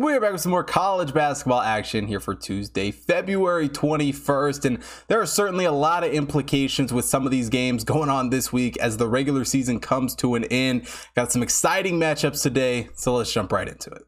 We're back with some more college basketball action here for Tuesday, February 21st. And there are certainly a lot of implications with some of these games going on this week as the regular season comes to an end. Got some exciting matchups today, so let's jump right into it.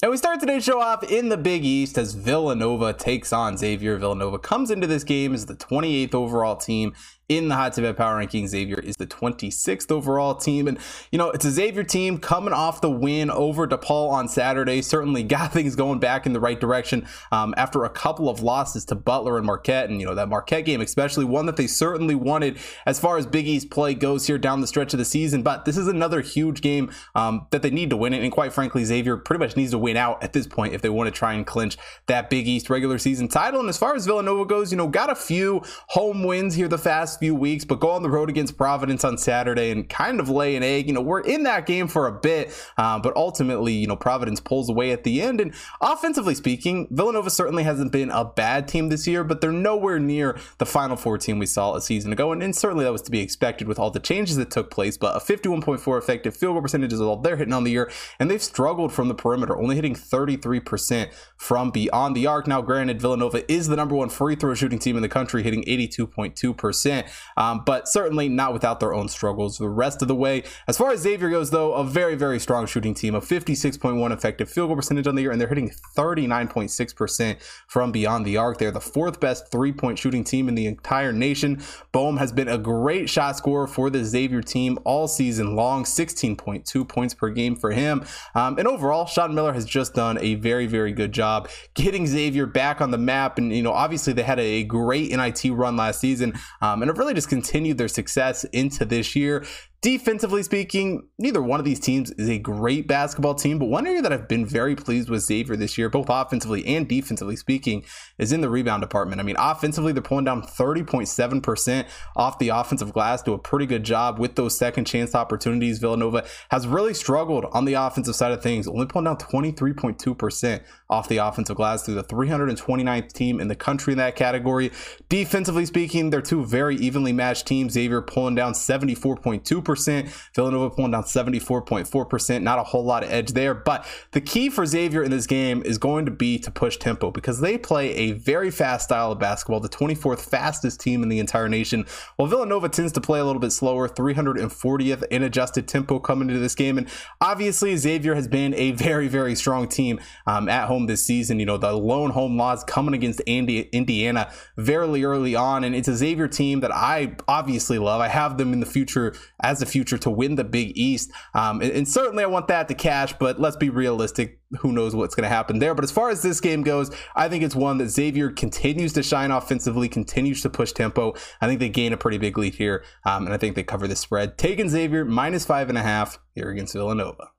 And we start today's show off in the Big East as Villanova takes on Xavier. Villanova comes into this game as the 28th overall team in the hot tip power ranking. Xavier is the 26th overall team. And, you know, it's a Xavier team coming off the win over DePaul on Saturday. Certainly got things going back in the right direction um, after a couple of losses to Butler and Marquette. And, you know, that Marquette game, especially one that they certainly wanted as far as Big East play goes here down the stretch of the season. But this is another huge game um, that they need to win. It. And quite frankly, Xavier pretty much needs to win out at this point if they want to try and clinch that Big East regular season title. And as far as Villanova goes, you know, got a few home wins here the fast few weeks, but go on the road against Providence on Saturday and kind of lay an egg. You know, we're in that game for a bit, uh, but ultimately, you know, Providence pulls away at the end. And offensively speaking, Villanova certainly hasn't been a bad team this year, but they're nowhere near the Final Four team we saw a season ago. And, and certainly that was to be expected with all the changes that took place. But a 51.4 effective field goal percentage is all they're hitting on the year, and they've struggled from the perimeter, only hitting 33% from beyond the arc. Now, granted, Villanova is the number one free throw shooting team in the country, hitting 82.2%. Um, but certainly not without their own struggles the rest of the way. As far as Xavier goes, though, a very, very strong shooting team, a 56.1 effective field goal percentage on the year, and they're hitting 39.6% from beyond the arc. They're the fourth best three point shooting team in the entire nation. Boum has been a great shot scorer for the Xavier team all season long, 16.2 points per game for him. Um, and overall, Sean Miller has just done a very, very good job getting Xavier back on the map. And, you know, obviously they had a great NIT run last season um, and have really just continued their success into this year. Defensively speaking, neither one of these teams is a great basketball team, but one area that I've been very pleased with Xavier this year, both offensively and defensively speaking, is in the rebound department. I mean, offensively, they're pulling down 30.7% off the offensive glass, do a pretty good job with those second chance opportunities. Villanova has really struggled on the offensive side of things, only pulling down 23.2% off the offensive glass through the 329th team in the country in that category. Defensively speaking, they're two very evenly matched teams. Xavier pulling down 74.2% percent Villanova pulling down 74.4%. Not a whole lot of edge there. But the key for Xavier in this game is going to be to push tempo because they play a very fast style of basketball, the 24th fastest team in the entire nation. While Villanova tends to play a little bit slower, 340th in adjusted tempo coming into this game. And obviously, Xavier has been a very, very strong team um, at home this season. You know, the lone home loss coming against Andy, Indiana very early on. And it's a Xavier team that I obviously love. I have them in the future as the future to win the Big East. Um, and, and, certainly I want that to cash, but let's be realistic. Who knows what's going to happen there? But as far as this game goes, I think it's one that Xavier continues to shine offensively, continues to push tempo. I think they gain a pretty big lead here, um, and I think they cover the spread. Taking Xavier minus five and a half here against Villanova.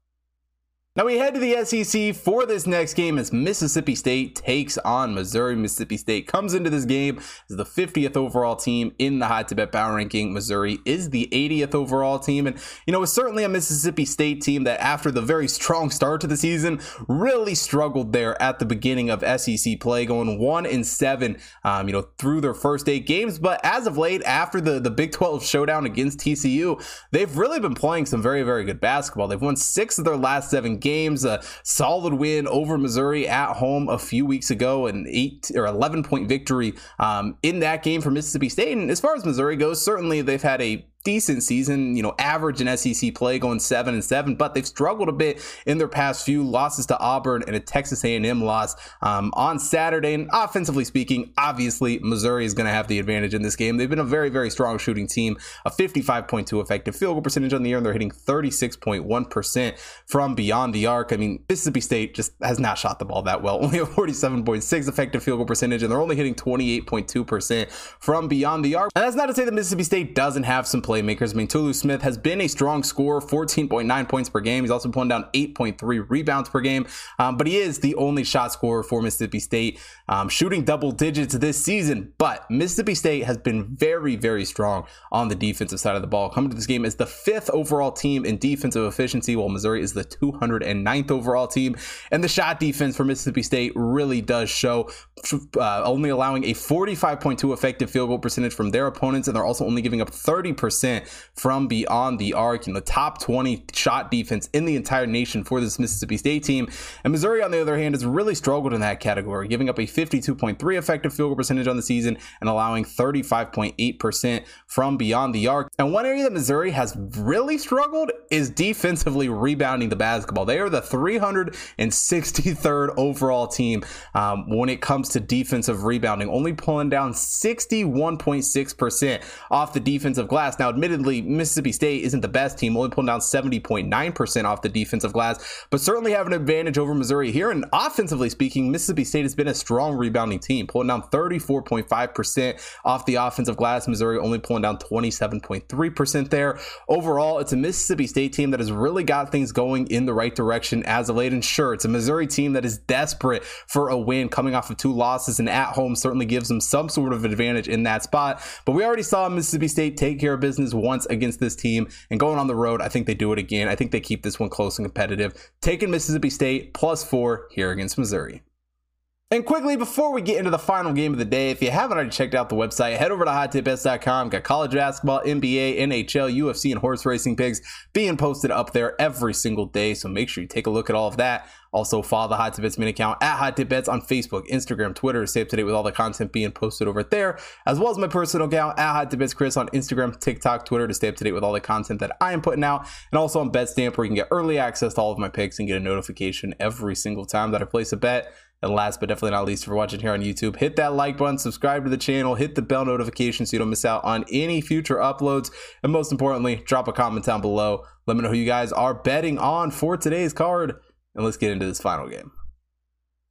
Now we head to the SEC for this next game as Mississippi State takes on Missouri. Mississippi State comes into this game as the 50th overall team in the hot tip power ranking. Missouri is the 80th overall team. And, you know, it's certainly a Mississippi State team that after the very strong start to the season really struggled there at the beginning of SEC play, going one and seven, um, you know, through their first eight games. But as of late, after the, the Big 12 showdown against TCU, they've really been playing some very, very good basketball. They've won six of their last seven games. A solid win over Missouri at home a few weeks ago, an eight or 11 point victory um, in that game for Mississippi State. And as far as Missouri goes, certainly they've had a decent season, you know, average in SEC play going 7 and 7, but they've struggled a bit in their past few losses to Auburn and a Texas A&M loss um, on Saturday. And offensively speaking, obviously Missouri is going to have the advantage in this game. They've been a very very strong shooting team, a 55.2 effective field goal percentage on the year and they're hitting 36.1% from beyond the arc. I mean, Mississippi State just has not shot the ball that well. Only a 47.6 effective field goal percentage and they're only hitting 28.2% from beyond the arc. And that's not to say that Mississippi State doesn't have some play playmakers. I mean, Tolu Smith has been a strong scorer, 14.9 points per game. He's also pulling down 8.3 rebounds per game, um, but he is the only shot scorer for Mississippi State, um, shooting double digits this season. But Mississippi State has been very, very strong on the defensive side of the ball. Coming to this game as the fifth overall team in defensive efficiency, while Missouri is the 209th overall team. And the shot defense for Mississippi State really does show, uh, only allowing a 45.2 effective field goal percentage from their opponents, and they're also only giving up 30% 48% from beyond the arc, in the top 20 shot defense in the entire nation for this Mississippi State team. And Missouri, on the other hand, has really struggled in that category, giving up a 52.3 effective field goal percentage on the season and allowing 35.8% from beyond the arc. And one area that Missouri has really struggled is defensively rebounding the basketball. They are the 363rd overall team um, when it comes to defensive rebounding, only pulling down 61.6% off the defensive glass. Now, admittedly, Mississippi State isn't the best team, only pulling down 70.9% off the defensive glass, but certainly have an advantage over Missouri here. And offensively speaking, Mississippi State has been a strong rebounding team, pulling down 34.5% off the offensive glass. Missouri only pulling down 27.3% there. Overall, it's a Mississippi State team that has really got things going in the right direction as of late. And sure, it's a Missouri team that is desperate for a win coming off of two losses and at home certainly gives them some sort of advantage in that spot. But we already saw Mississippi State take care of business once against this team and going on the road, I think they do it again. I think they keep this one close and competitive. Taking Mississippi State plus four here against Missouri. And quickly, before we get into the final game of the day, if you haven't already checked out the website, head over to hottipbets.com. Got college basketball, NBA, NHL, UFC, and horse racing picks being posted up there every single day. So make sure you take a look at all of that. Also, follow the Hot Tip Bets main account at Hot Tip Bets on Facebook, Instagram, Twitter to stay up to date with all the content being posted over there, as well as my personal account at Hot Tip Bets Chris on Instagram, TikTok, Twitter to stay up to date with all the content that I am putting out, and also on BetStamp where you can get early access to all of my picks and get a notification every single time that I place a bet. And last but definitely not least, for watching here on YouTube, hit that like button, subscribe to the channel, hit the bell notification so you don't miss out on any future uploads. And most importantly, drop a comment down below. Let me know who you guys are betting on for today's card. And let's get into this final game.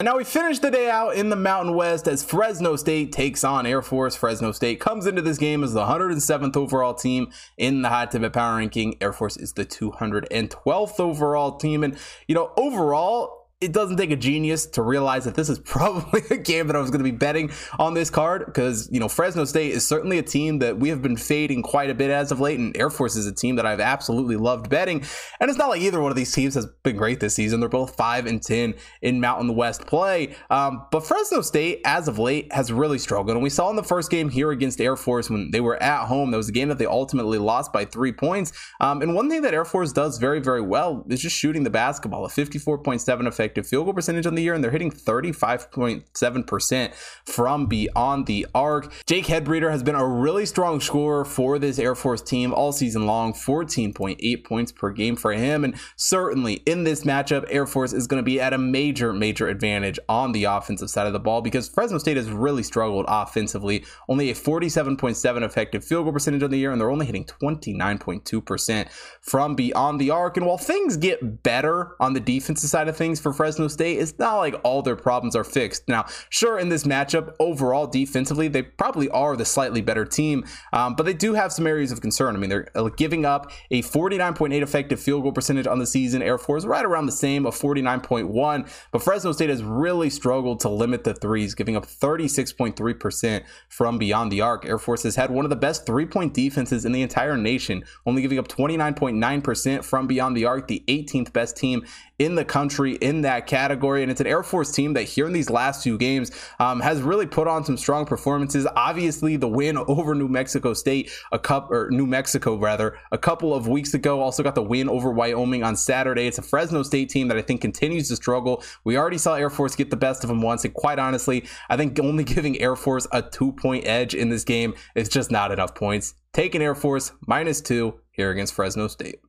And now we finish the day out in the Mountain West as Fresno State takes on Air Force. Fresno State comes into this game as the 107th overall team in the Hot Tip Power Ranking. Air Force is the 212th overall team. And, you know, overall, it doesn't take a genius to realize that this is probably a game that I was going to be betting on this card because, you know, Fresno State is certainly a team that we have been fading quite a bit as of late, and Air Force is a team that I've absolutely loved betting. And it's not like either one of these teams has been great this season. They're both 5 and 10 in Mountain West play. Um, but Fresno State, as of late, has really struggled. And we saw in the first game here against Air Force when they were at home, that was a game that they ultimately lost by three points. Um, and one thing that Air Force does very, very well is just shooting the basketball, a 54.7 effective effective field goal percentage on the year, and they're hitting 35.7% from beyond the arc. Jake Heidbreder has been a really strong scorer for this Air Force team all season long, 14.8 points per game for him. And certainly in this matchup, Air Force is going to be at a major, major advantage on the offensive side of the ball because Fresno State has really struggled offensively. Only a 47.7 effective field goal percentage on the year, and they're only hitting 29.2% from beyond the arc. And while things get better on the defensive side of things for Fresno State, it's not like all their problems are fixed. Now, sure, in this matchup, overall defensively, they probably are the slightly better team, um, but they do have some areas of concern. I mean, they're uh, giving up a 49.8 effective field goal percentage on the season. Air Force right around the same of 49.1, but Fresno State has really struggled to limit the threes, giving up 36.3% from beyond the arc. Air Force has had one of the best three point defenses in the entire nation, only giving up 29.9% from beyond the arc, the 18th best team in the country in that category. And it's an Air Force team that here in these last two games um, has really put on some strong performances. Obviously, the win over New Mexico State, a cup or New Mexico rather, a couple of weeks ago. Also got the win over Wyoming on Saturday. It's a Fresno State team that I think continues to struggle. We already saw Air Force get the best of them once, and quite honestly, I think only giving Air Force a two point edge in this game is just not enough points. Taking Air Force minus two here against Fresno State.